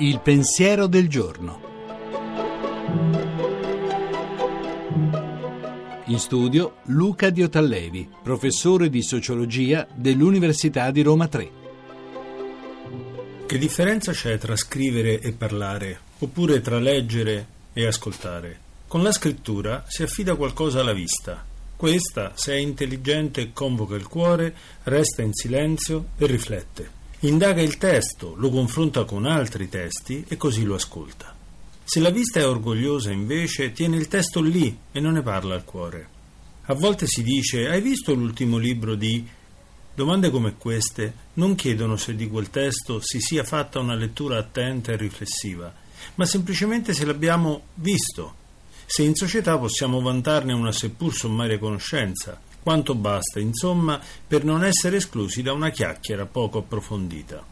Il pensiero del giorno. In studio Luca Diotallevi, professore di sociologia dell'Università di Roma 3. Che differenza c'è tra scrivere e parlare, oppure tra leggere e ascoltare? Con la scrittura si affida qualcosa alla vista. Questa, se è intelligente, convoca il cuore, resta in silenzio e riflette. Indaga il testo, lo confronta con altri testi e così lo ascolta. Se la vista è orgogliosa, invece, tiene il testo lì e non ne parla al cuore. A volte si dice: Hai visto l'ultimo libro di. Domande come queste non chiedono se di quel testo si sia fatta una lettura attenta e riflessiva, ma semplicemente se l'abbiamo visto, se in società possiamo vantarne una seppur sommaria conoscenza, quanto basta, insomma, per non essere esclusi da una chiacchiera poco approfondita.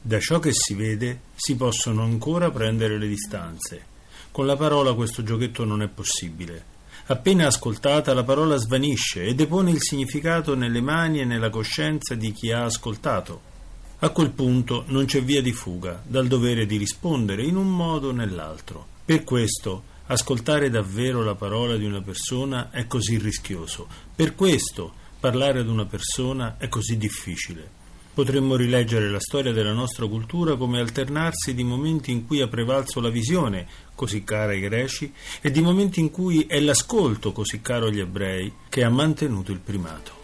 Da ciò che si vede si possono ancora prendere le distanze. Con la parola questo giochetto non è possibile. Appena ascoltata la parola svanisce e depone il significato nelle mani e nella coscienza di chi ha ascoltato. A quel punto non c'è via di fuga dal dovere di rispondere in un modo o nell'altro. Per questo Ascoltare davvero la parola di una persona è così rischioso. Per questo parlare ad una persona è così difficile. Potremmo rileggere la storia della nostra cultura come alternarsi di momenti in cui ha prevalso la visione, così cara ai greci, e di momenti in cui è l'ascolto, così caro agli ebrei, che ha mantenuto il primato.